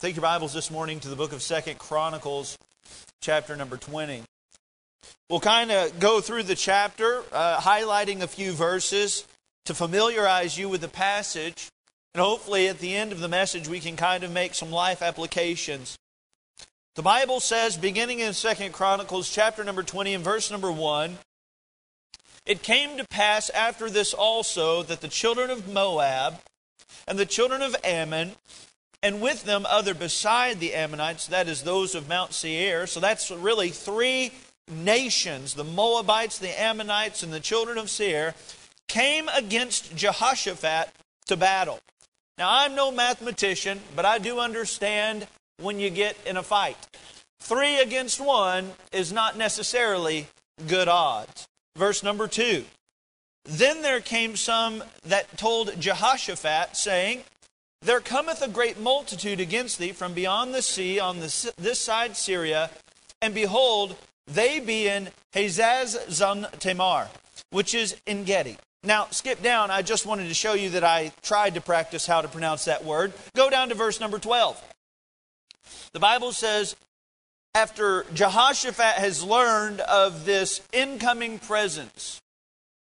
Take your Bibles this morning to the book of Second Chronicles, chapter number 20. We'll kind of go through the chapter, uh, highlighting a few verses to familiarize you with the passage. And hopefully, at the end of the message, we can kind of make some life applications. The Bible says, beginning in Second Chronicles, chapter number 20, and verse number 1, it came to pass after this also that the children of Moab and the children of Ammon and with them other beside the Ammonites, that is, those of Mount Seir. So that's really three nations the Moabites, the Ammonites, and the children of Seir came against Jehoshaphat to battle. Now, I'm no mathematician, but I do understand when you get in a fight. Three against one is not necessarily good odds. Verse number two. Then there came some that told Jehoshaphat, saying, there cometh a great multitude against thee from beyond the sea on this, this side Syria, and behold, they be in Hazaz Zon Tamar, which is Engedi. Now, skip down. I just wanted to show you that I tried to practice how to pronounce that word. Go down to verse number 12. The Bible says, after Jehoshaphat has learned of this incoming presence,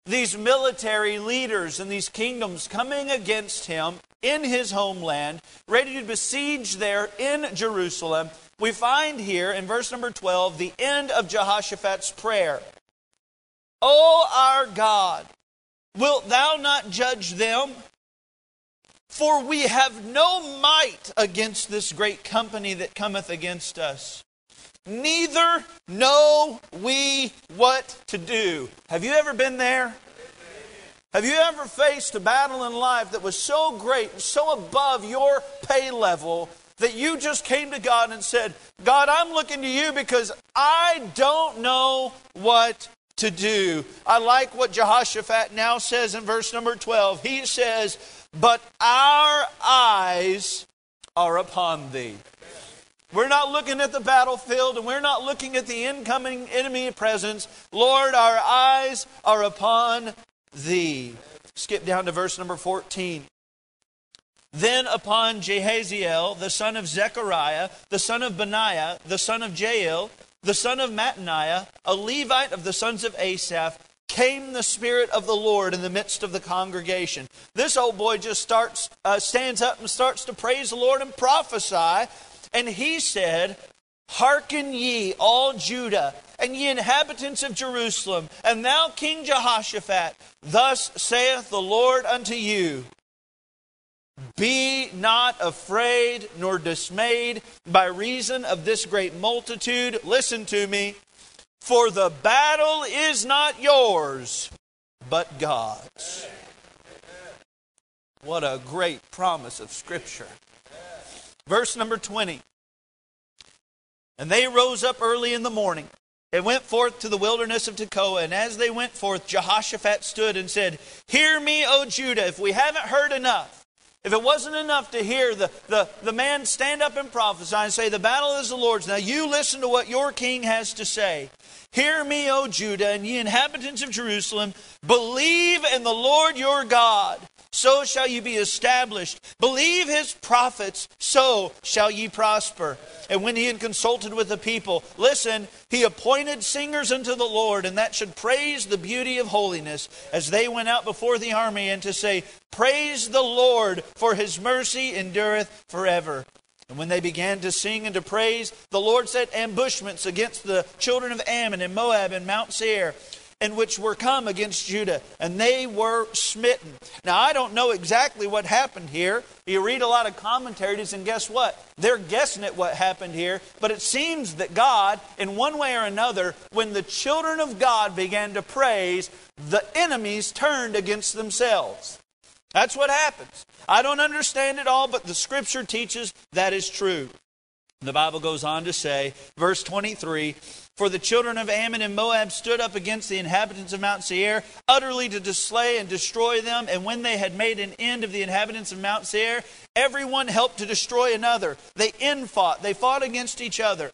these military leaders and these kingdoms coming against him in his homeland, ready to besiege there in Jerusalem, we find here in verse number 12 the end of Jehoshaphat's prayer. O our God, wilt thou not judge them? For we have no might against this great company that cometh against us. Neither know we what to do. Have you ever been there? Have you ever faced a battle in life that was so great, so above your pay level, that you just came to God and said, God, I'm looking to you because I don't know what to do. I like what Jehoshaphat now says in verse number 12. He says, But our eyes are upon thee. We're not looking at the battlefield and we're not looking at the incoming enemy presence. Lord, our eyes are upon thee. Skip down to verse number 14. Then upon Jahaziel, the son of Zechariah, the son of Benaiah, the son of Jael, the son of Mattaniah, a Levite of the sons of Asaph, came the Spirit of the Lord in the midst of the congregation. This old boy just starts, uh, stands up and starts to praise the Lord and prophesy and he said, Hearken ye, all Judah, and ye inhabitants of Jerusalem, and thou, King Jehoshaphat, thus saith the Lord unto you Be not afraid nor dismayed by reason of this great multitude. Listen to me. For the battle is not yours, but God's. What a great promise of Scripture. Verse number 20. And they rose up early in the morning and went forth to the wilderness of Tekoa. And as they went forth, Jehoshaphat stood and said, Hear me, O Judah, if we haven't heard enough. If it wasn't enough to hear the, the, the man stand up and prophesy and say, The battle is the Lord's, now you listen to what your king has to say. Hear me, O Judah, and ye inhabitants of Jerusalem, believe in the Lord your God, so shall you be established. Believe his prophets, so shall ye prosper. And when he had consulted with the people, listen, he appointed singers unto the Lord, and that should praise the beauty of holiness as they went out before the army, and to say, Praise the Lord, for his mercy endureth forever. And when they began to sing and to praise, the Lord set ambushments against the children of Ammon and Moab and Mount Seir and which were come against Judah, and they were smitten. Now, I don't know exactly what happened here. You read a lot of commentaries, and guess what? They're guessing at what happened here, but it seems that God, in one way or another, when the children of God began to praise, the enemies turned against themselves. That's what happens. I don't understand it all, but the scripture teaches that is true. The Bible goes on to say, verse 23 for the children of Ammon and Moab stood up against the inhabitants of Mount Seir, utterly to slay and destroy them. And when they had made an end of the inhabitants of Mount Seir, everyone helped to destroy another. They infought, they fought against each other.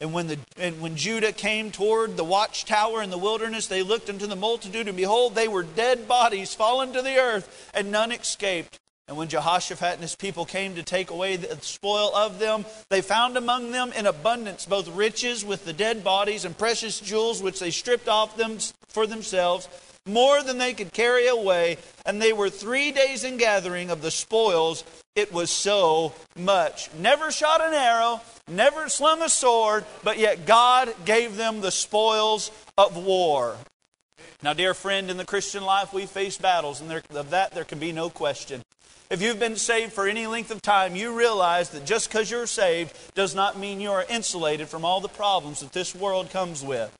And when, the, and when Judah came toward the watchtower in the wilderness, they looked into the multitude, and behold, they were dead bodies fallen to the earth, and none escaped. And when Jehoshaphat and his people came to take away the spoil of them, they found among them in abundance both riches with the dead bodies and precious jewels which they stripped off them for themselves, more than they could carry away. And they were three days in gathering of the spoils. It was so much. Never shot an arrow, never slung a sword, but yet God gave them the spoils of war. Now, dear friend, in the Christian life, we face battles, and there, of that there can be no question. If you've been saved for any length of time, you realize that just because you're saved does not mean you are insulated from all the problems that this world comes with.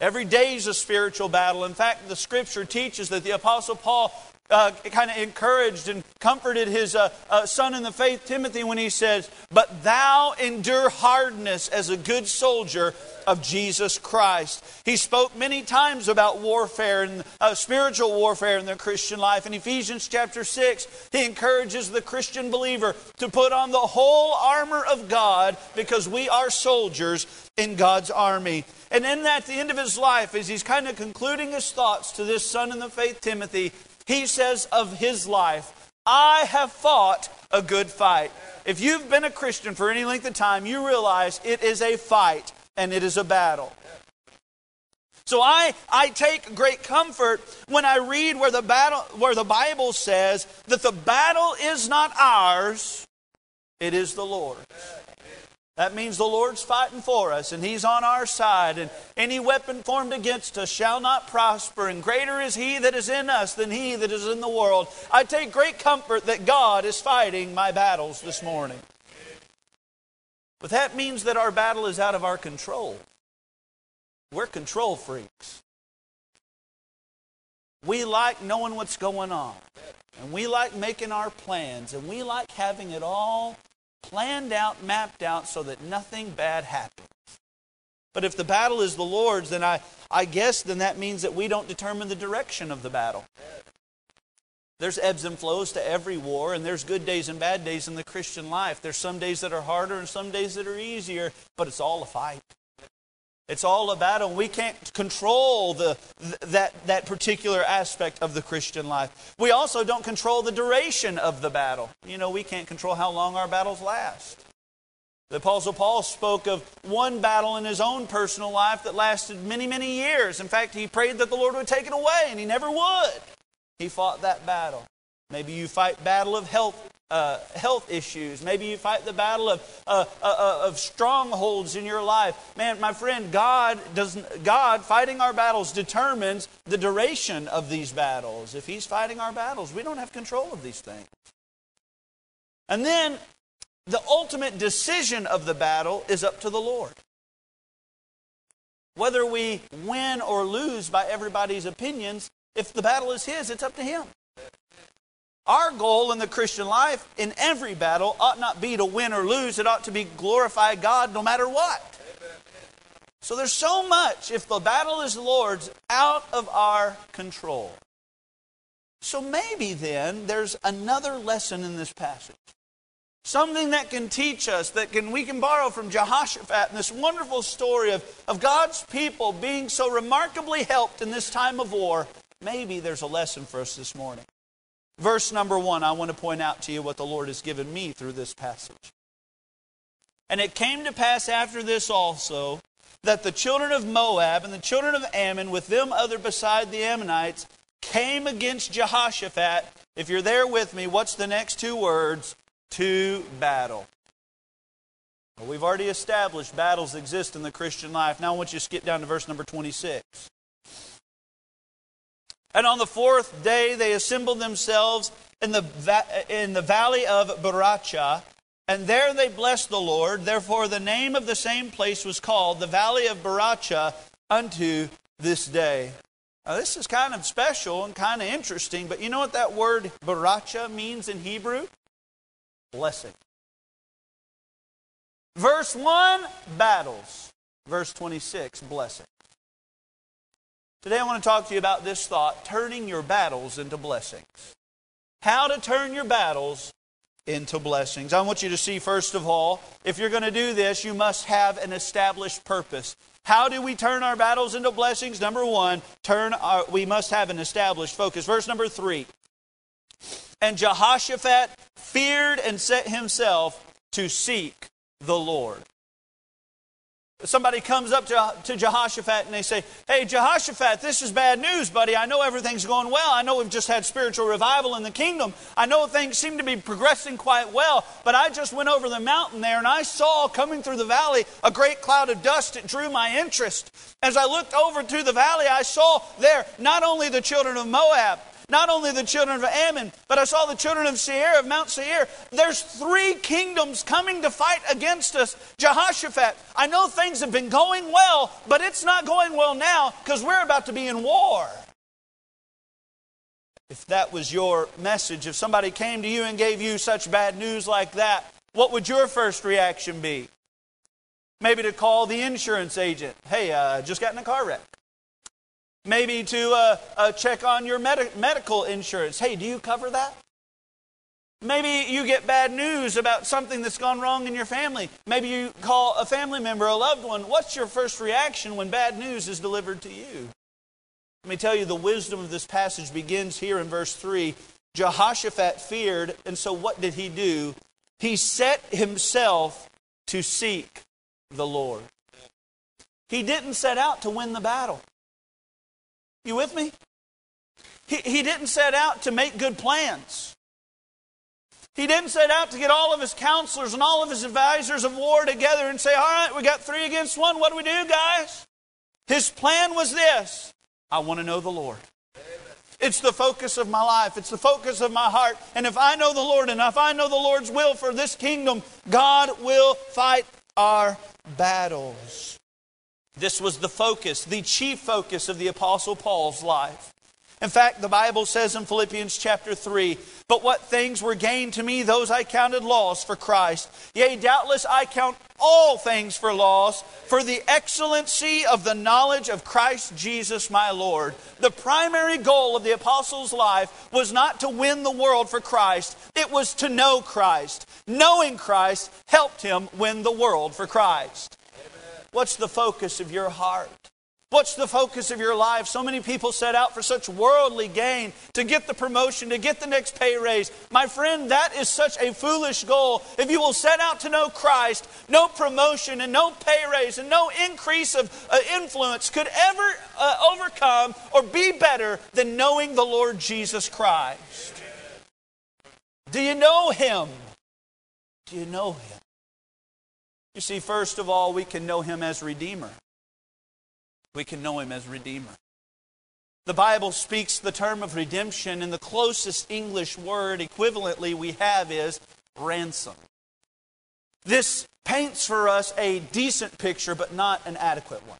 Every day is a spiritual battle. In fact, the scripture teaches that the Apostle Paul uh, kind of encouraged and comforted his uh, uh, son in the faith, Timothy, when he says, But thou endure hardness as a good soldier of Jesus Christ. He spoke many times about warfare and uh, spiritual warfare in the Christian life. In Ephesians chapter 6, he encourages the Christian believer to put on the whole armor of God because we are soldiers in God's army. And in that, at the end of his life, as he's kind of concluding his thoughts to this son in the faith, Timothy, he says of his life, I have fought a good fight. If you've been a Christian for any length of time, you realize it is a fight and it is a battle. So I, I take great comfort when I read where the battle where the Bible says that the battle is not ours, it is the Lord's. That means the Lord's fighting for us and He's on our side, and any weapon formed against us shall not prosper, and greater is He that is in us than He that is in the world. I take great comfort that God is fighting my battles this morning. But that means that our battle is out of our control. We're control freaks. We like knowing what's going on. And we like making our plans. And we like having it all planned out, mapped out so that nothing bad happens. But if the battle is the Lord's, then I, I guess then that means that we don't determine the direction of the battle. There's ebbs and flows to every war, and there's good days and bad days in the Christian life. There's some days that are harder and some days that are easier, but it's all a fight. It's all a battle. We can't control the, that, that particular aspect of the Christian life. We also don't control the duration of the battle. You know, we can't control how long our battles last. The Apostle Paul spoke of one battle in his own personal life that lasted many, many years. In fact, he prayed that the Lord would take it away, and he never would. He fought that battle. Maybe you fight battle of health uh, health issues. Maybe you fight the battle of, uh, uh, uh, of strongholds in your life. Man, my friend, God doesn't. God fighting our battles determines the duration of these battles. If He's fighting our battles, we don't have control of these things. And then the ultimate decision of the battle is up to the Lord. Whether we win or lose by everybody's opinions, if the battle is His, it's up to Him. Our goal in the Christian life, in every battle, ought not be to win or lose. It ought to be glorify God no matter what. So there's so much, if the battle is the Lord's, out of our control. So maybe then there's another lesson in this passage. Something that can teach us, that can, we can borrow from Jehoshaphat and this wonderful story of, of God's people being so remarkably helped in this time of war. Maybe there's a lesson for us this morning. Verse number one, I want to point out to you what the Lord has given me through this passage. And it came to pass after this also that the children of Moab and the children of Ammon, with them other beside the Ammonites, came against Jehoshaphat. If you're there with me, what's the next two words? To battle. Well, we've already established battles exist in the Christian life. Now I want you to skip down to verse number 26. And on the fourth day they assembled themselves in the, in the valley of Berachah, and there they blessed the Lord. Therefore, the name of the same place was called the Valley of Berachah unto this day. Now, this is kind of special and kind of interesting, but you know what that word Berachah means in Hebrew? Blessing. Verse 1, battles. Verse 26, blessing. Today I want to talk to you about this thought turning your battles into blessings. How to turn your battles into blessings. I want you to see, first of all, if you're going to do this, you must have an established purpose. How do we turn our battles into blessings? Number one, turn our, we must have an established focus. Verse number three. And Jehoshaphat feared and set himself to seek the Lord. Somebody comes up to, to Jehoshaphat and they say, Hey, Jehoshaphat, this is bad news, buddy. I know everything's going well. I know we've just had spiritual revival in the kingdom. I know things seem to be progressing quite well, but I just went over the mountain there and I saw coming through the valley a great cloud of dust. It drew my interest. As I looked over to the valley, I saw there not only the children of Moab, not only the children of Ammon, but I saw the children of Seir, of Mount Seir. There's three kingdoms coming to fight against us. Jehoshaphat, I know things have been going well, but it's not going well now because we're about to be in war. If that was your message, if somebody came to you and gave you such bad news like that, what would your first reaction be? Maybe to call the insurance agent. Hey, uh, just got in a car wreck. Maybe to uh, uh, check on your med- medical insurance. Hey, do you cover that? Maybe you get bad news about something that's gone wrong in your family. Maybe you call a family member, a loved one. What's your first reaction when bad news is delivered to you? Let me tell you, the wisdom of this passage begins here in verse 3. Jehoshaphat feared, and so what did he do? He set himself to seek the Lord. He didn't set out to win the battle. You with me? He, he didn't set out to make good plans. He didn't set out to get all of his counselors and all of his advisors of war together and say, All right, we got three against one. What do we do, guys? His plan was this I want to know the Lord. It's the focus of my life. It's the focus of my heart. And if I know the Lord and if I know the Lord's will for this kingdom, God will fight our battles. This was the focus, the chief focus of the Apostle Paul's life. In fact, the Bible says in Philippians chapter 3 But what things were gained to me, those I counted loss for Christ. Yea, doubtless I count all things for loss for the excellency of the knowledge of Christ Jesus my Lord. The primary goal of the apostle's life was not to win the world for Christ, it was to know Christ. Knowing Christ helped him win the world for Christ. What's the focus of your heart? What's the focus of your life? So many people set out for such worldly gain to get the promotion, to get the next pay raise. My friend, that is such a foolish goal. If you will set out to know Christ, no promotion and no pay raise and no increase of uh, influence could ever uh, overcome or be better than knowing the Lord Jesus Christ. Do you know Him? Do you know Him? You see, first of all, we can know him as Redeemer. We can know him as Redeemer. The Bible speaks the term of redemption, and the closest English word equivalently we have is ransom. This paints for us a decent picture, but not an adequate one.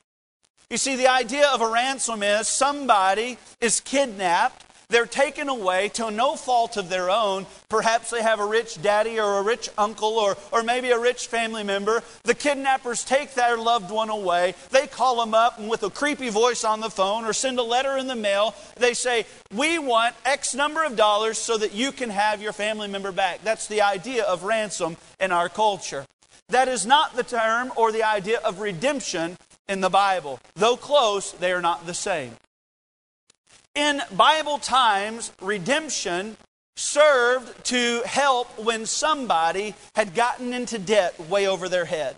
You see, the idea of a ransom is somebody is kidnapped they're taken away to no fault of their own. Perhaps they have a rich daddy or a rich uncle or, or maybe a rich family member. The kidnappers take their loved one away. They call them up and with a creepy voice on the phone or send a letter in the mail. They say, We want X number of dollars so that you can have your family member back. That's the idea of ransom in our culture. That is not the term or the idea of redemption in the Bible. Though close, they are not the same. In Bible times, redemption served to help when somebody had gotten into debt way over their head.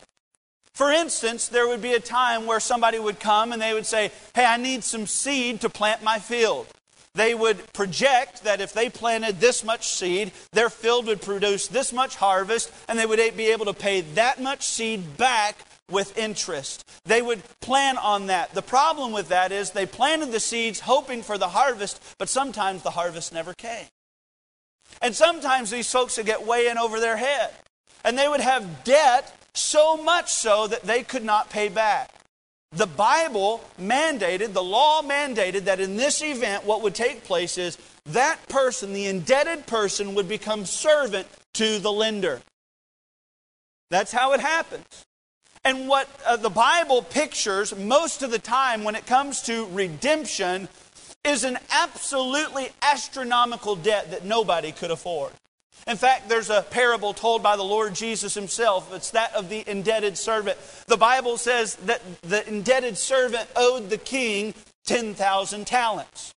For instance, there would be a time where somebody would come and they would say, Hey, I need some seed to plant my field. They would project that if they planted this much seed, their field would produce this much harvest, and they would be able to pay that much seed back with interest. They would plan on that. The problem with that is they planted the seeds hoping for the harvest, but sometimes the harvest never came. And sometimes these folks would get way in over their head. And they would have debt so much so that they could not pay back. The Bible mandated, the law mandated that in this event, what would take place is that person, the indebted person, would become servant to the lender. That's how it happens. And what uh, the Bible pictures most of the time when it comes to redemption is an absolutely astronomical debt that nobody could afford. In fact, there's a parable told by the Lord Jesus himself. It's that of the indebted servant. The Bible says that the indebted servant owed the king 10,000 talents.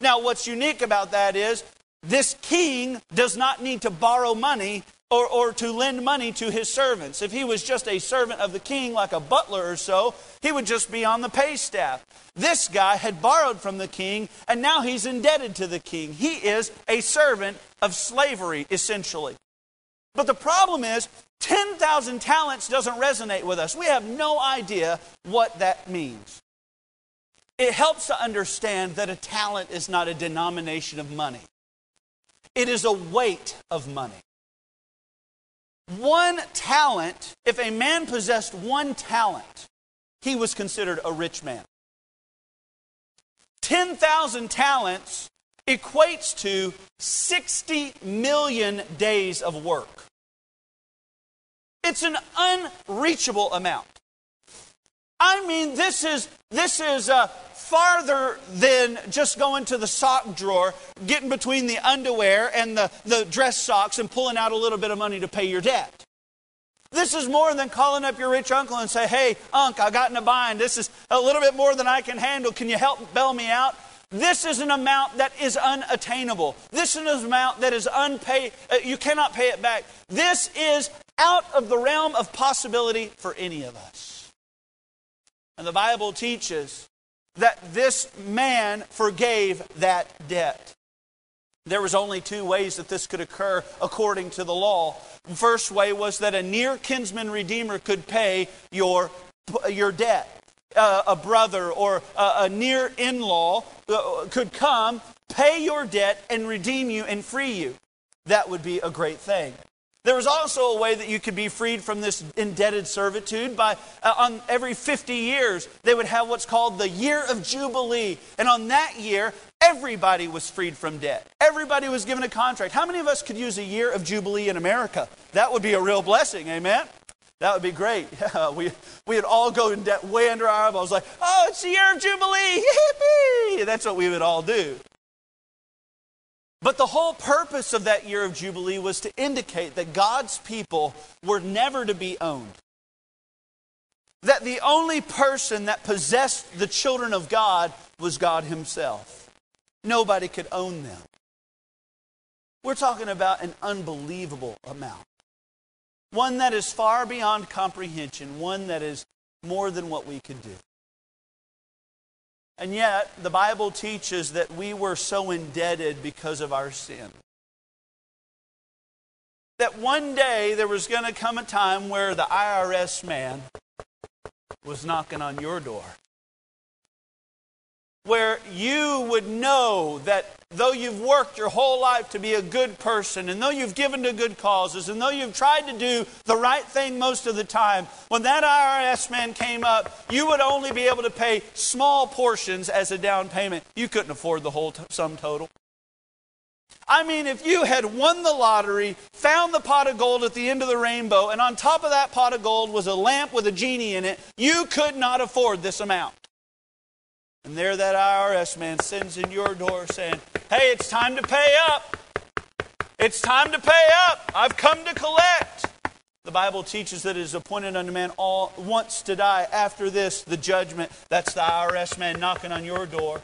Now, what's unique about that is this king does not need to borrow money or, or to lend money to his servants. If he was just a servant of the king, like a butler or so, he would just be on the pay staff. This guy had borrowed from the king, and now he's indebted to the king. He is a servant of slavery, essentially. But the problem is, 10,000 talents doesn't resonate with us. We have no idea what that means. It helps to understand that a talent is not a denomination of money, it is a weight of money. One talent, if a man possessed one talent, he was considered a rich man. 10,000 talents equates to 60 million days of work. It's an unreachable amount. I mean, this is, this is uh, farther than just going to the sock drawer, getting between the underwear and the, the dress socks and pulling out a little bit of money to pay your debt. This is more than calling up your rich uncle and say, hey, Unc, I got in a bind. This is a little bit more than I can handle. Can you help bail me out? This is an amount that is unattainable. This is an amount that is unpaid. Uh, you cannot pay it back. This is out of the realm of possibility for any of us. And the Bible teaches that this man forgave that debt. There was only two ways that this could occur according to the law. The first way was that a near kinsman redeemer could pay your, your debt. Uh, a brother or a, a near in law uh, could come, pay your debt, and redeem you and free you. That would be a great thing. There was also a way that you could be freed from this indebted servitude by uh, on every 50 years they would have what's called the year of jubilee and on that year everybody was freed from debt. Everybody was given a contract. How many of us could use a year of jubilee in America? That would be a real blessing, amen. That would be great. Yeah, we, we would all go in debt way under our eyeballs, like, oh, it's the year of Jubilee, yippee! That's what we would all do. But the whole purpose of that year of Jubilee was to indicate that God's people were never to be owned. That the only person that possessed the children of God was God Himself. Nobody could own them. We're talking about an unbelievable amount. One that is far beyond comprehension, one that is more than what we could do. And yet, the Bible teaches that we were so indebted because of our sin. That one day there was going to come a time where the IRS man was knocking on your door where you would know that though you've worked your whole life to be a good person, and though you've given to good causes, and though you've tried to do the right thing most of the time, when that IRS man came up, you would only be able to pay small portions as a down payment. You couldn't afford the whole t- sum total. I mean, if you had won the lottery, found the pot of gold at the end of the rainbow, and on top of that pot of gold was a lamp with a genie in it, you could not afford this amount. And there that IRS man sends in your door saying, Hey, it's time to pay up. It's time to pay up. I've come to collect. The Bible teaches that it is appointed unto man all once to die. After this, the judgment. That's the IRS man knocking on your door,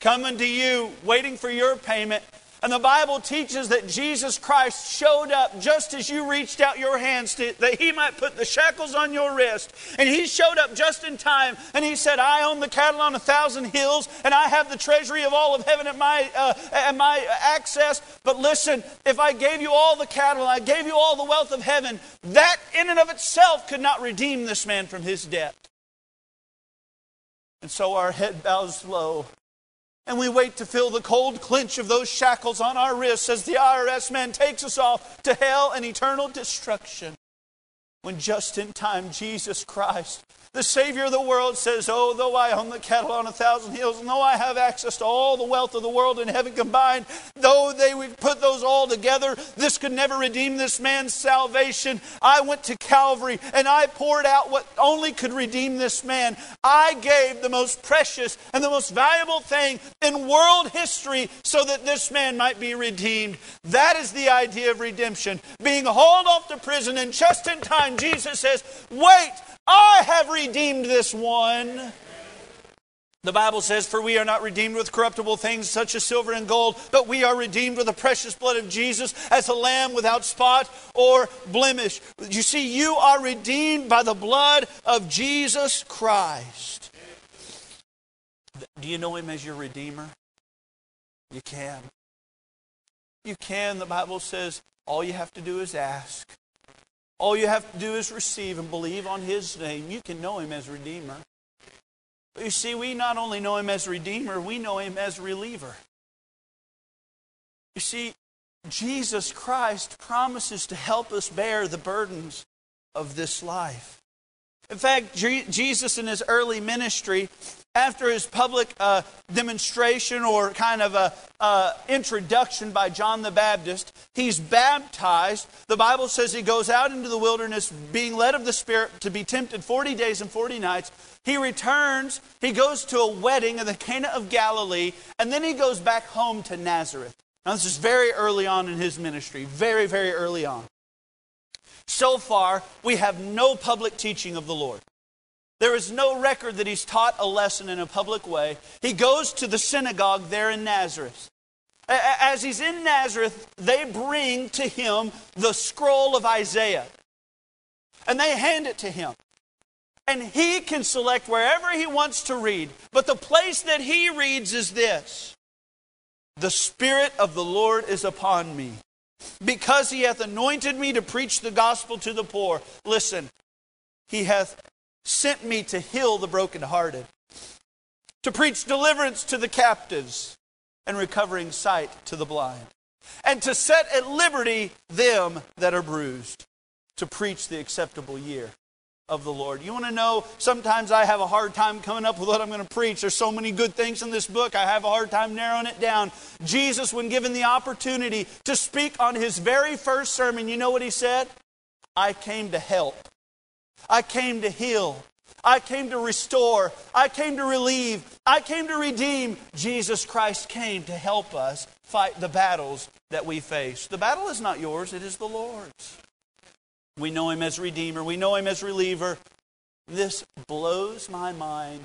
coming to you, waiting for your payment. And the Bible teaches that Jesus Christ showed up just as you reached out your hands to, that he might put the shackles on your wrist. And he showed up just in time. And he said, I own the cattle on a thousand hills, and I have the treasury of all of heaven at my, uh, at my access. But listen, if I gave you all the cattle, and I gave you all the wealth of heaven, that in and of itself could not redeem this man from his debt. And so our head bows low and we wait to feel the cold clinch of those shackles on our wrists as the IRS man takes us off to hell and eternal destruction. When just in time, Jesus Christ the Savior of the world says, Oh, though I own the cattle on a thousand hills, and though I have access to all the wealth of the world and heaven combined, though they would put those all together, this could never redeem this man's salvation. I went to Calvary and I poured out what only could redeem this man. I gave the most precious and the most valuable thing in world history so that this man might be redeemed. That is the idea of redemption. Being hauled off to prison, and just in time, Jesus says, Wait, I have redeemed this one. The Bible says, For we are not redeemed with corruptible things such as silver and gold, but we are redeemed with the precious blood of Jesus as a lamb without spot or blemish. You see, you are redeemed by the blood of Jesus Christ. Do you know him as your Redeemer? You can. You can. The Bible says all you have to do is ask. All you have to do is receive and believe on his name. You can know him as Redeemer. But you see, we not only know him as Redeemer, we know him as Reliever. You see, Jesus Christ promises to help us bear the burdens of this life. In fact, Jesus in his early ministry after his public uh, demonstration or kind of a uh, introduction by John the Baptist, he's baptized. The Bible says he goes out into the wilderness, being led of the Spirit to be tempted 40 days and 40 nights. He returns, he goes to a wedding in the Cana of Galilee, and then he goes back home to Nazareth. Now, this is very early on in his ministry, very, very early on. So far, we have no public teaching of the Lord. There is no record that he's taught a lesson in a public way. He goes to the synagogue there in Nazareth. As he's in Nazareth, they bring to him the scroll of Isaiah. And they hand it to him. And he can select wherever he wants to read. But the place that he reads is this The Spirit of the Lord is upon me, because he hath anointed me to preach the gospel to the poor. Listen, he hath sent me to heal the brokenhearted, to preach deliverance to the captives, and recovering sight to the blind, and to set at liberty them that are bruised, to preach the acceptable year of the Lord. You want to know, sometimes I have a hard time coming up with what I'm going to preach. There's so many good things in this book, I have a hard time narrowing it down. Jesus, when given the opportunity to speak on his very first sermon, you know what he said? I came to help. I came to heal. I came to restore. I came to relieve. I came to redeem. Jesus Christ came to help us fight the battles that we face. The battle is not yours, it is the Lord's. We know Him as Redeemer, we know Him as Reliever. This blows my mind.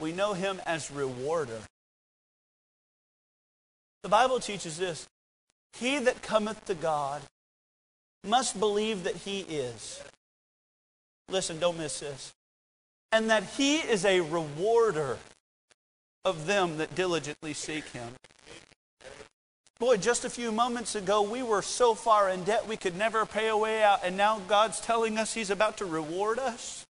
We know Him as Rewarder. The Bible teaches this He that cometh to God must believe that He is Listen, don't miss this. And that he is a rewarder of them that diligently seek him. Boy, just a few moments ago, we were so far in debt we could never pay a way out, and now God's telling us he's about to reward us.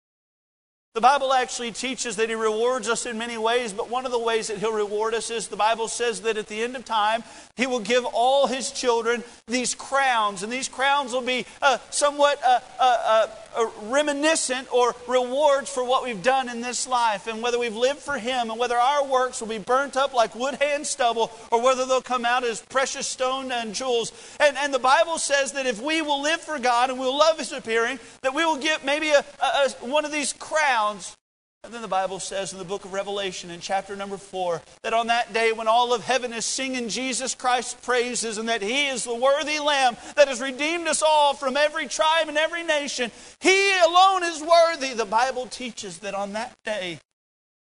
The Bible actually teaches that He rewards us in many ways, but one of the ways that He'll reward us is the Bible says that at the end of time, He will give all His children these crowns, and these crowns will be uh, somewhat uh, uh, uh, reminiscent or rewards for what we've done in this life, and whether we've lived for Him, and whether our works will be burnt up like wood, hay, and stubble, or whether they'll come out as precious stone and jewels. And, and the Bible says that if we will live for God and we'll love His appearing, that we will get maybe a, a, a one of these crowns and then the Bible says in the book of Revelation in chapter number four that on that day when all of heaven is singing Jesus Christ's praises and that He is the worthy Lamb that has redeemed us all from every tribe and every nation, He alone is worthy. The Bible teaches that on that day,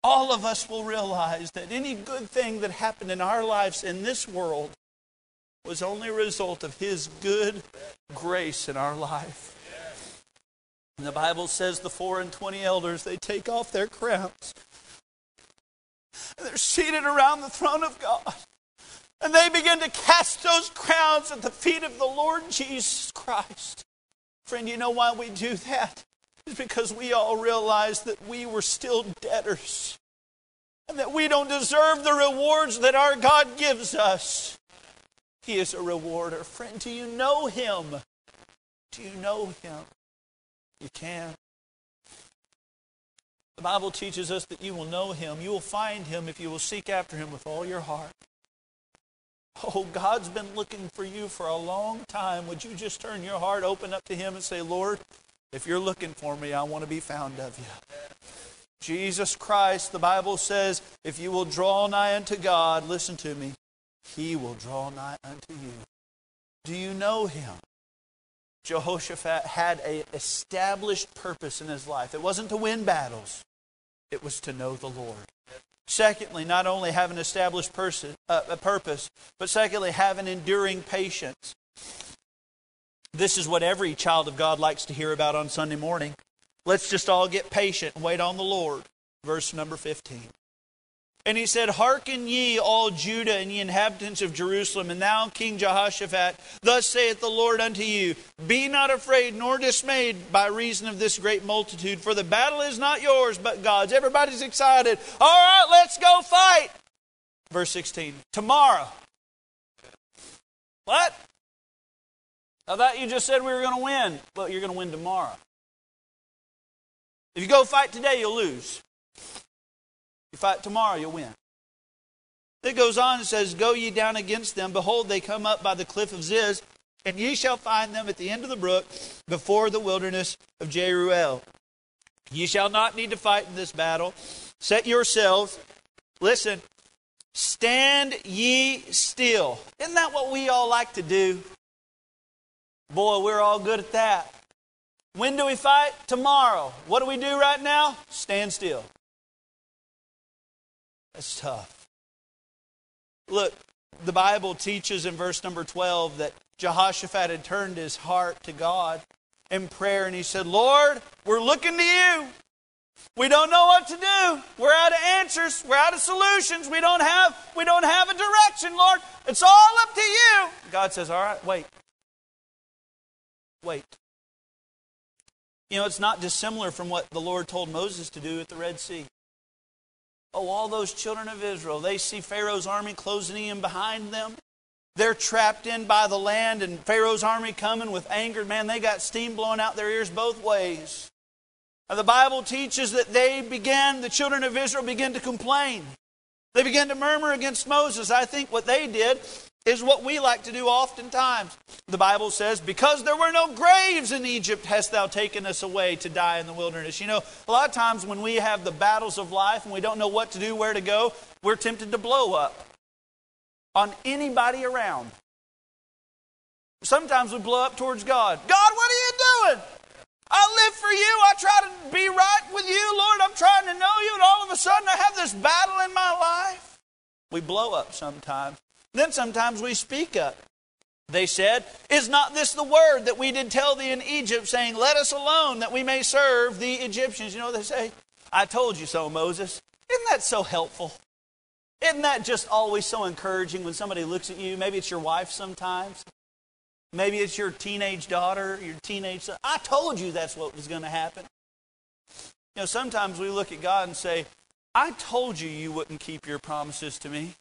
all of us will realize that any good thing that happened in our lives in this world was only a result of His good grace in our life. And the Bible says the four and twenty elders, they take off their crowns. And they're seated around the throne of God. And they begin to cast those crowns at the feet of the Lord Jesus Christ. Friend, you know why we do that? It's because we all realize that we were still debtors and that we don't deserve the rewards that our God gives us. He is a rewarder. Friend, do you know him? Do you know him? You can. The Bible teaches us that you will know him. You will find him if you will seek after him with all your heart. Oh, God's been looking for you for a long time. Would you just turn your heart open up to him and say, Lord, if you're looking for me, I want to be found of you. Jesus Christ, the Bible says, if you will draw nigh unto God, listen to me, he will draw nigh unto you. Do you know him? Jehoshaphat had an established purpose in his life. It wasn't to win battles, it was to know the Lord. Secondly, not only have an established person, uh, a purpose, but secondly, have an enduring patience. This is what every child of God likes to hear about on Sunday morning. Let's just all get patient and wait on the Lord. Verse number 15. And he said, Hearken ye, all Judah, and ye inhabitants of Jerusalem, and thou, King Jehoshaphat, thus saith the Lord unto you Be not afraid nor dismayed by reason of this great multitude, for the battle is not yours, but God's. Everybody's excited. All right, let's go fight. Verse 16. Tomorrow. What? I thought you just said we were going to win. Well, you're going to win tomorrow. If you go fight today, you'll lose. You fight tomorrow, you'll win. It goes on and says, Go ye down against them. Behold, they come up by the cliff of Ziz, and ye shall find them at the end of the brook before the wilderness of Jeruel. Ye shall not need to fight in this battle. Set yourselves, listen, stand ye still. Isn't that what we all like to do? Boy, we're all good at that. When do we fight? Tomorrow. What do we do right now? Stand still. That's tough. Look, the Bible teaches in verse number 12 that Jehoshaphat had turned his heart to God in prayer and he said, Lord, we're looking to you. We don't know what to do. We're out of answers. We're out of solutions. We don't have we don't have a direction, Lord. It's all up to you. God says, "All right, wait. Wait." You know, it's not dissimilar from what the Lord told Moses to do at the Red Sea. Oh, all those children of Israel, they see Pharaoh's army closing in behind them. They're trapped in by the land, and Pharaoh's army coming with anger. Man, they got steam blowing out their ears both ways. Now, the Bible teaches that they began, the children of Israel began to complain. They began to murmur against Moses. I think what they did is what we like to do oftentimes. The Bible says, Because there were no graves in Egypt, hast thou taken us away to die in the wilderness. You know, a lot of times when we have the battles of life and we don't know what to do, where to go, we're tempted to blow up on anybody around. Sometimes we blow up towards God. God, what are you doing? I live for you. I try to be right with you, Lord. I'm trying to know you, and all of a sudden I have this battle in my life. We blow up sometimes. Then sometimes we speak up. They said, Is not this the word that we did tell thee in Egypt, saying, Let us alone that we may serve the Egyptians? You know they say? I told you so, Moses. Isn't that so helpful? Isn't that just always so encouraging when somebody looks at you? Maybe it's your wife sometimes. Maybe it's your teenage daughter, your teenage son. I told you that's what was going to happen. You know, sometimes we look at God and say, I told you you wouldn't keep your promises to me.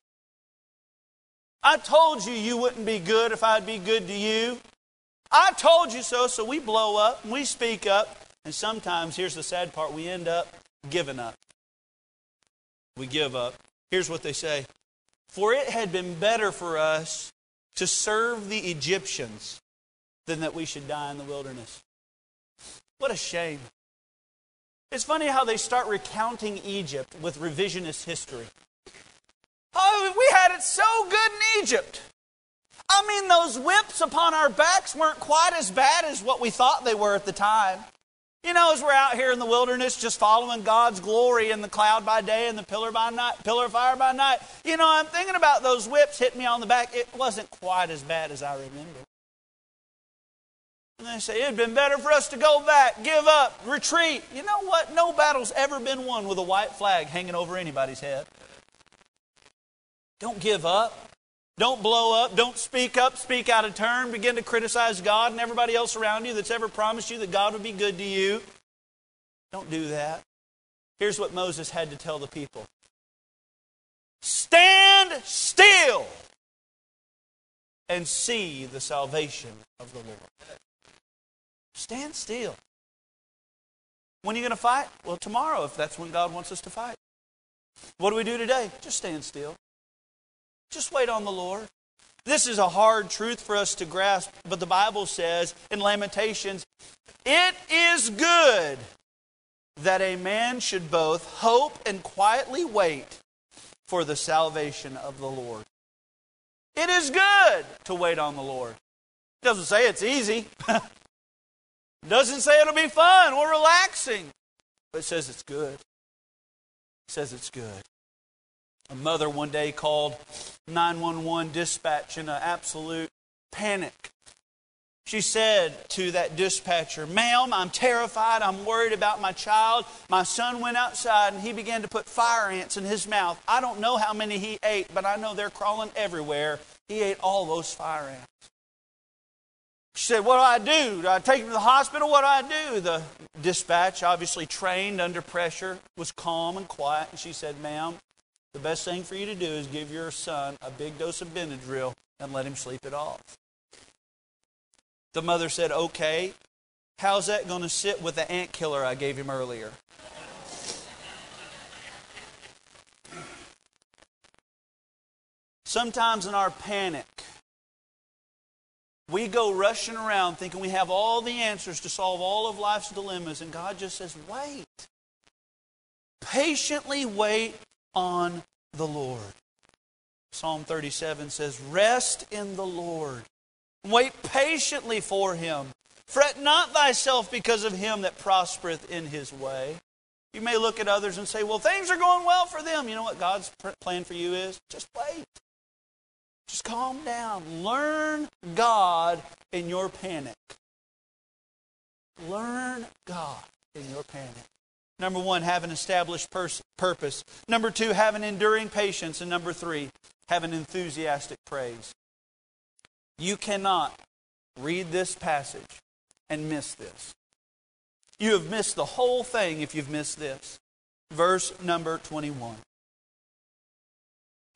I told you you wouldn't be good if I'd be good to you. I told you so, so we blow up, and we speak up, and sometimes, here's the sad part, we end up giving up. We give up. Here's what they say For it had been better for us to serve the Egyptians than that we should die in the wilderness. What a shame. It's funny how they start recounting Egypt with revisionist history. Oh, we had it so good in Egypt. I mean, those whips upon our backs weren't quite as bad as what we thought they were at the time. You know, as we're out here in the wilderness just following God's glory in the cloud by day and the pillar by night, pillar of fire by night, you know, I'm thinking about those whips hitting me on the back. It wasn't quite as bad as I remember. And they say, it'd been better for us to go back, give up, retreat. You know what? No battle's ever been won with a white flag hanging over anybody's head. Don't give up. Don't blow up. Don't speak up, speak out of turn. Begin to criticize God and everybody else around you that's ever promised you that God would be good to you. Don't do that. Here's what Moses had to tell the people Stand still and see the salvation of the Lord. Stand still. When are you going to fight? Well, tomorrow, if that's when God wants us to fight. What do we do today? Just stand still. Just wait on the Lord. This is a hard truth for us to grasp, but the Bible says in Lamentations, it is good that a man should both hope and quietly wait for the salvation of the Lord. It is good to wait on the Lord. It doesn't say it's easy. it doesn't say it'll be fun or relaxing. But it says it's good. It says it's good. A mother one day called 911 dispatch in an absolute panic. She said to that dispatcher, Ma'am, I'm terrified. I'm worried about my child. My son went outside and he began to put fire ants in his mouth. I don't know how many he ate, but I know they're crawling everywhere. He ate all those fire ants. She said, What do I do? Do I take him to the hospital? What do I do? The dispatch, obviously trained under pressure, was calm and quiet. And she said, Ma'am, the best thing for you to do is give your son a big dose of Benadryl and let him sleep it off. The mother said, Okay, how's that going to sit with the ant killer I gave him earlier? Sometimes in our panic, we go rushing around thinking we have all the answers to solve all of life's dilemmas, and God just says, Wait. Patiently wait on the Lord. Psalm 37 says, Rest in the Lord Wait patiently for him. Fret not thyself because of him that prospereth in his way. You may look at others and say, well, things are going well for them. You know what God's plan for you is? Just wait. Just calm down. Learn God in your panic. Learn God in your panic. Number one, have an established pers- purpose. Number two, have an enduring patience. And number three, have an enthusiastic praise. You cannot read this passage and miss this. You have missed the whole thing if you've missed this. Verse number 21.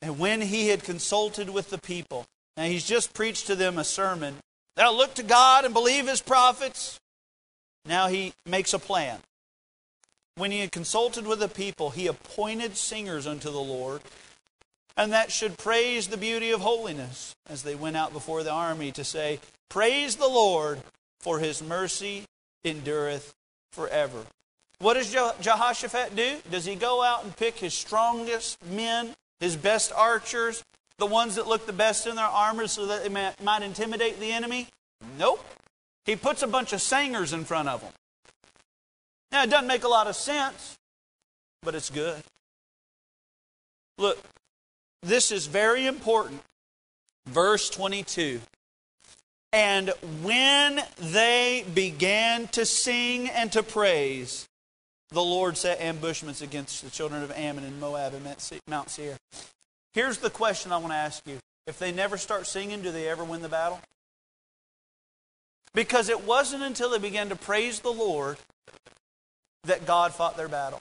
And when he had consulted with the people, now he's just preached to them a sermon. Thou look to God and believe his prophets. Now he makes a plan. When he had consulted with the people, he appointed singers unto the Lord and that should praise the beauty of holiness as they went out before the army to say, Praise the Lord, for his mercy endureth forever. What does Jehoshaphat do? Does he go out and pick his strongest men, his best archers, the ones that look the best in their armor so that they might intimidate the enemy? Nope. He puts a bunch of singers in front of them. Now, it doesn't make a lot of sense, but it's good. Look, this is very important. Verse 22. And when they began to sing and to praise, the Lord set ambushments against the children of Ammon and Moab and Mount Seir. Here's the question I want to ask you. If they never start singing, do they ever win the battle? Because it wasn't until they began to praise the Lord that God fought their battle.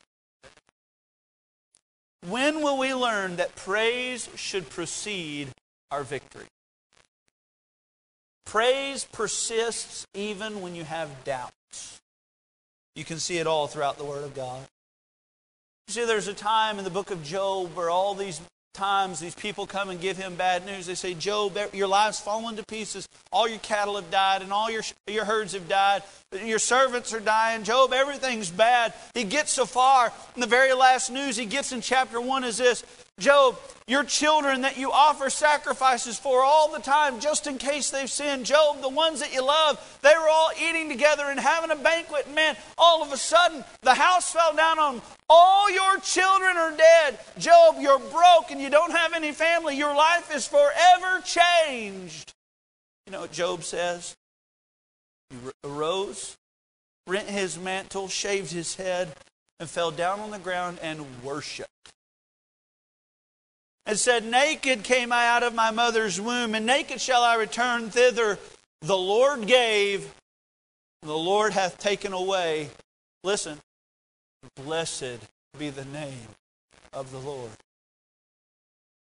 When will we learn that praise should precede our victory? Praise persists even when you have doubts. You can see it all throughout the Word of God. You see, there's a time in the book of Job where all these times these people come and give him bad news. They say, Job, your life's fallen to pieces. All your cattle have died and all your, your herds have died. Your servants are dying. Job, everything's bad. He gets so far. And the very last news he gets in chapter 1 is this Job, your children that you offer sacrifices for all the time, just in case they've sinned. Job, the ones that you love, they were all eating together and having a banquet. And Man, all of a sudden, the house fell down on them. All your children are dead. Job, you're broke and you don't have any family. Your life is forever changed. You know what Job says? He arose, rent his mantle, shaved his head, and fell down on the ground and worshiped and said, Naked came I out of my mother's womb, and naked shall I return thither. The Lord gave, the Lord hath taken away. Listen, blessed be the name of the Lord.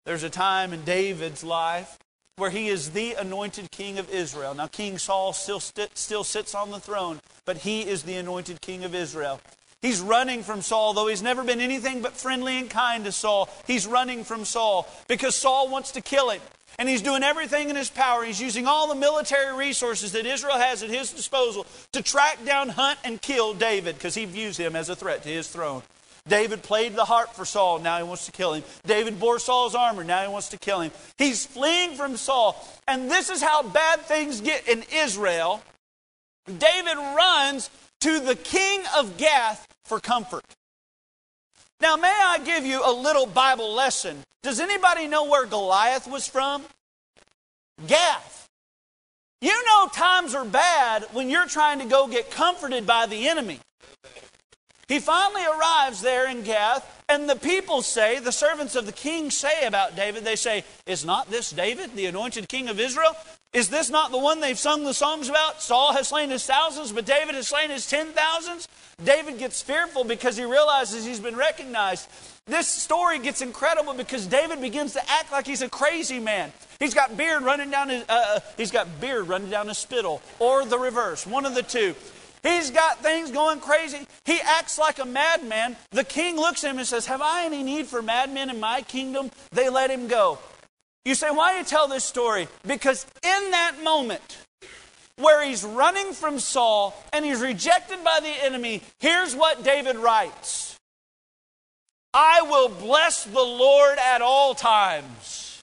There's a time in David's life where he is the anointed king of Israel. Now, King Saul still, st- still sits on the throne, but he is the anointed king of Israel. He's running from Saul, though he's never been anything but friendly and kind to Saul. He's running from Saul because Saul wants to kill him. And he's doing everything in his power. He's using all the military resources that Israel has at his disposal to track down, hunt, and kill David because he views him as a threat to his throne. David played the harp for Saul, now he wants to kill him. David bore Saul's armor, now he wants to kill him. He's fleeing from Saul. And this is how bad things get in Israel. David runs to the king of Gath for comfort. Now, may I give you a little Bible lesson? Does anybody know where Goliath was from? Gath. You know times are bad when you're trying to go get comforted by the enemy. He finally arrives there in Gath, and the people say, the servants of the king say about David, they say, Is not this David, the anointed king of Israel? Is this not the one they've sung the songs about? Saul has slain his thousands, but David has slain his ten thousands. David gets fearful because he realizes he's been recognized. This story gets incredible because David begins to act like he's a crazy man. He's got beard running down his, uh, uh he's got beard running down his spittle, or the reverse, one of the two. He's got things going crazy. He acts like a madman. The king looks at him and says, Have I any need for madmen in my kingdom? They let him go. You say, Why do you tell this story? Because in that moment, where he's running from Saul and he's rejected by the enemy, here's what David writes I will bless the Lord at all times.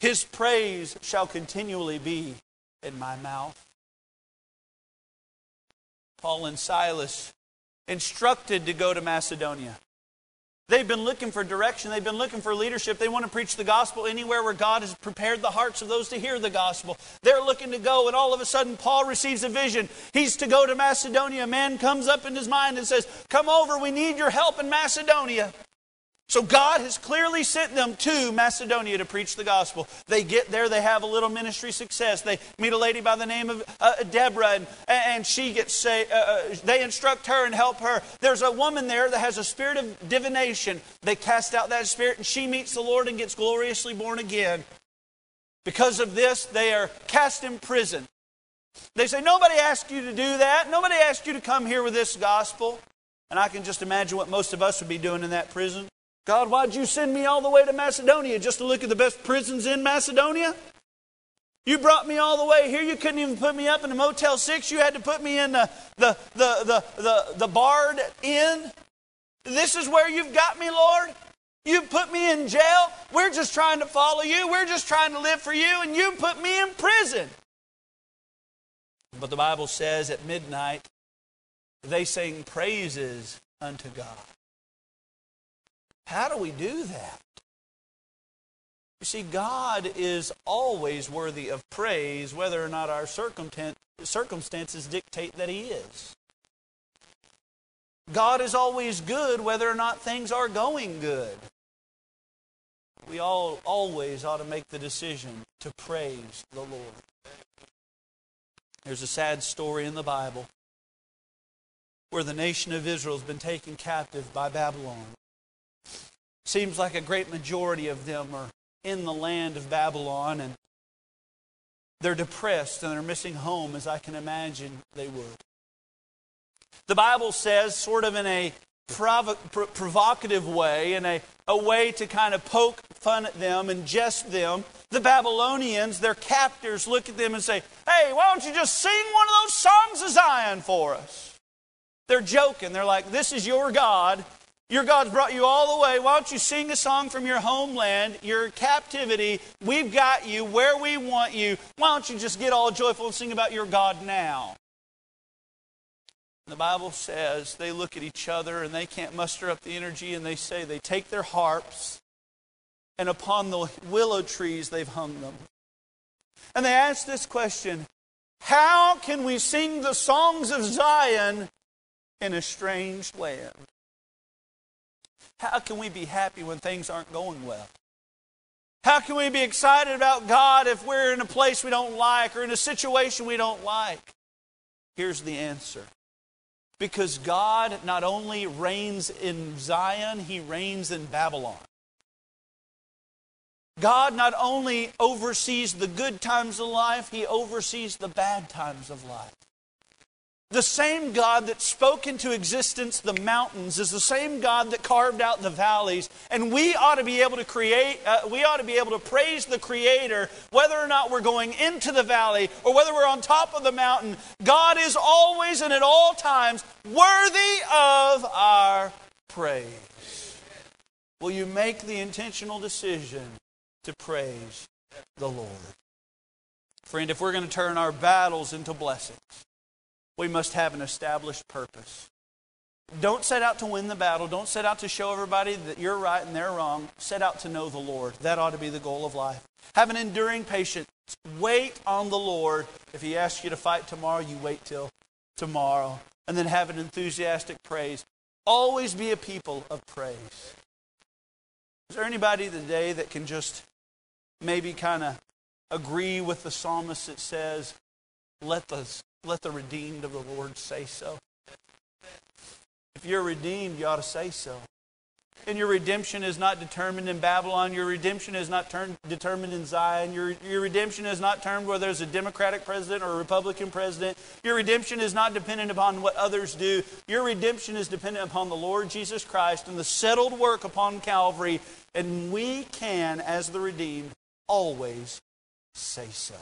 His praise shall continually be in my mouth. Paul and Silas instructed to go to Macedonia. They've been looking for direction. They've been looking for leadership. They want to preach the gospel anywhere where God has prepared the hearts of those to hear the gospel. They're looking to go, and all of a sudden, Paul receives a vision. He's to go to Macedonia. A man comes up in his mind and says, Come over, we need your help in Macedonia. So God has clearly sent them to Macedonia to preach the gospel. They get there, they have a little ministry success. They meet a lady by the name of uh, Deborah, and, and she gets say, uh, uh, they instruct her and help her. There's a woman there that has a spirit of divination. They cast out that spirit, and she meets the Lord and gets gloriously born again. Because of this, they are cast in prison. They say, Nobody asked you to do that. Nobody asked you to come here with this gospel. And I can just imagine what most of us would be doing in that prison. God, why'd you send me all the way to Macedonia just to look at the best prisons in Macedonia? You brought me all the way here. You couldn't even put me up in a Motel 6. You had to put me in the, the, the, the, the, the barred inn. This is where you've got me, Lord. You put me in jail. We're just trying to follow you. We're just trying to live for you, and you put me in prison. But the Bible says at midnight, they sing praises unto God. How do we do that? You see, God is always worthy of praise, whether or not our circumstances dictate that He is. God is always good, whether or not things are going good. We all always ought to make the decision to praise the Lord. There's a sad story in the Bible where the nation of Israel has been taken captive by Babylon. Seems like a great majority of them are in the land of Babylon and they're depressed and they're missing home as I can imagine they would. The Bible says, sort of in a provo- provocative way, in a, a way to kind of poke fun at them and jest them, the Babylonians, their captors, look at them and say, Hey, why don't you just sing one of those songs of Zion for us? They're joking. They're like, This is your God, your God's brought you all the way. Why don't you sing a song from your homeland, your captivity? We've got you where we want you. Why don't you just get all joyful and sing about your God now? The Bible says they look at each other and they can't muster up the energy and they say they take their harps and upon the willow trees they've hung them. And they ask this question How can we sing the songs of Zion in a strange land? How can we be happy when things aren't going well? How can we be excited about God if we're in a place we don't like or in a situation we don't like? Here's the answer. Because God not only reigns in Zion, He reigns in Babylon. God not only oversees the good times of life, He oversees the bad times of life. The same God that spoke into existence the mountains is the same God that carved out the valleys. And we ought to be able to create, uh, we ought to be able to praise the Creator whether or not we're going into the valley or whether we're on top of the mountain. God is always and at all times worthy of our praise. Will you make the intentional decision to praise the Lord? Friend, if we're going to turn our battles into blessings, we must have an established purpose. Don't set out to win the battle. Don't set out to show everybody that you're right and they're wrong. Set out to know the Lord. That ought to be the goal of life. Have an enduring patience. Wait on the Lord. If He asks you to fight tomorrow, you wait till tomorrow. And then have an enthusiastic praise. Always be a people of praise. Is there anybody today that can just maybe kind of agree with the psalmist that says, let the, let the redeemed of the Lord say so? If you're redeemed, you ought to say so. And your redemption is not determined in Babylon. Your redemption is not term, determined in Zion. Your, your redemption is not termed whether there's a Democratic president or a Republican president. Your redemption is not dependent upon what others do. Your redemption is dependent upon the Lord Jesus Christ and the settled work upon Calvary. And we can, as the redeemed, always say so.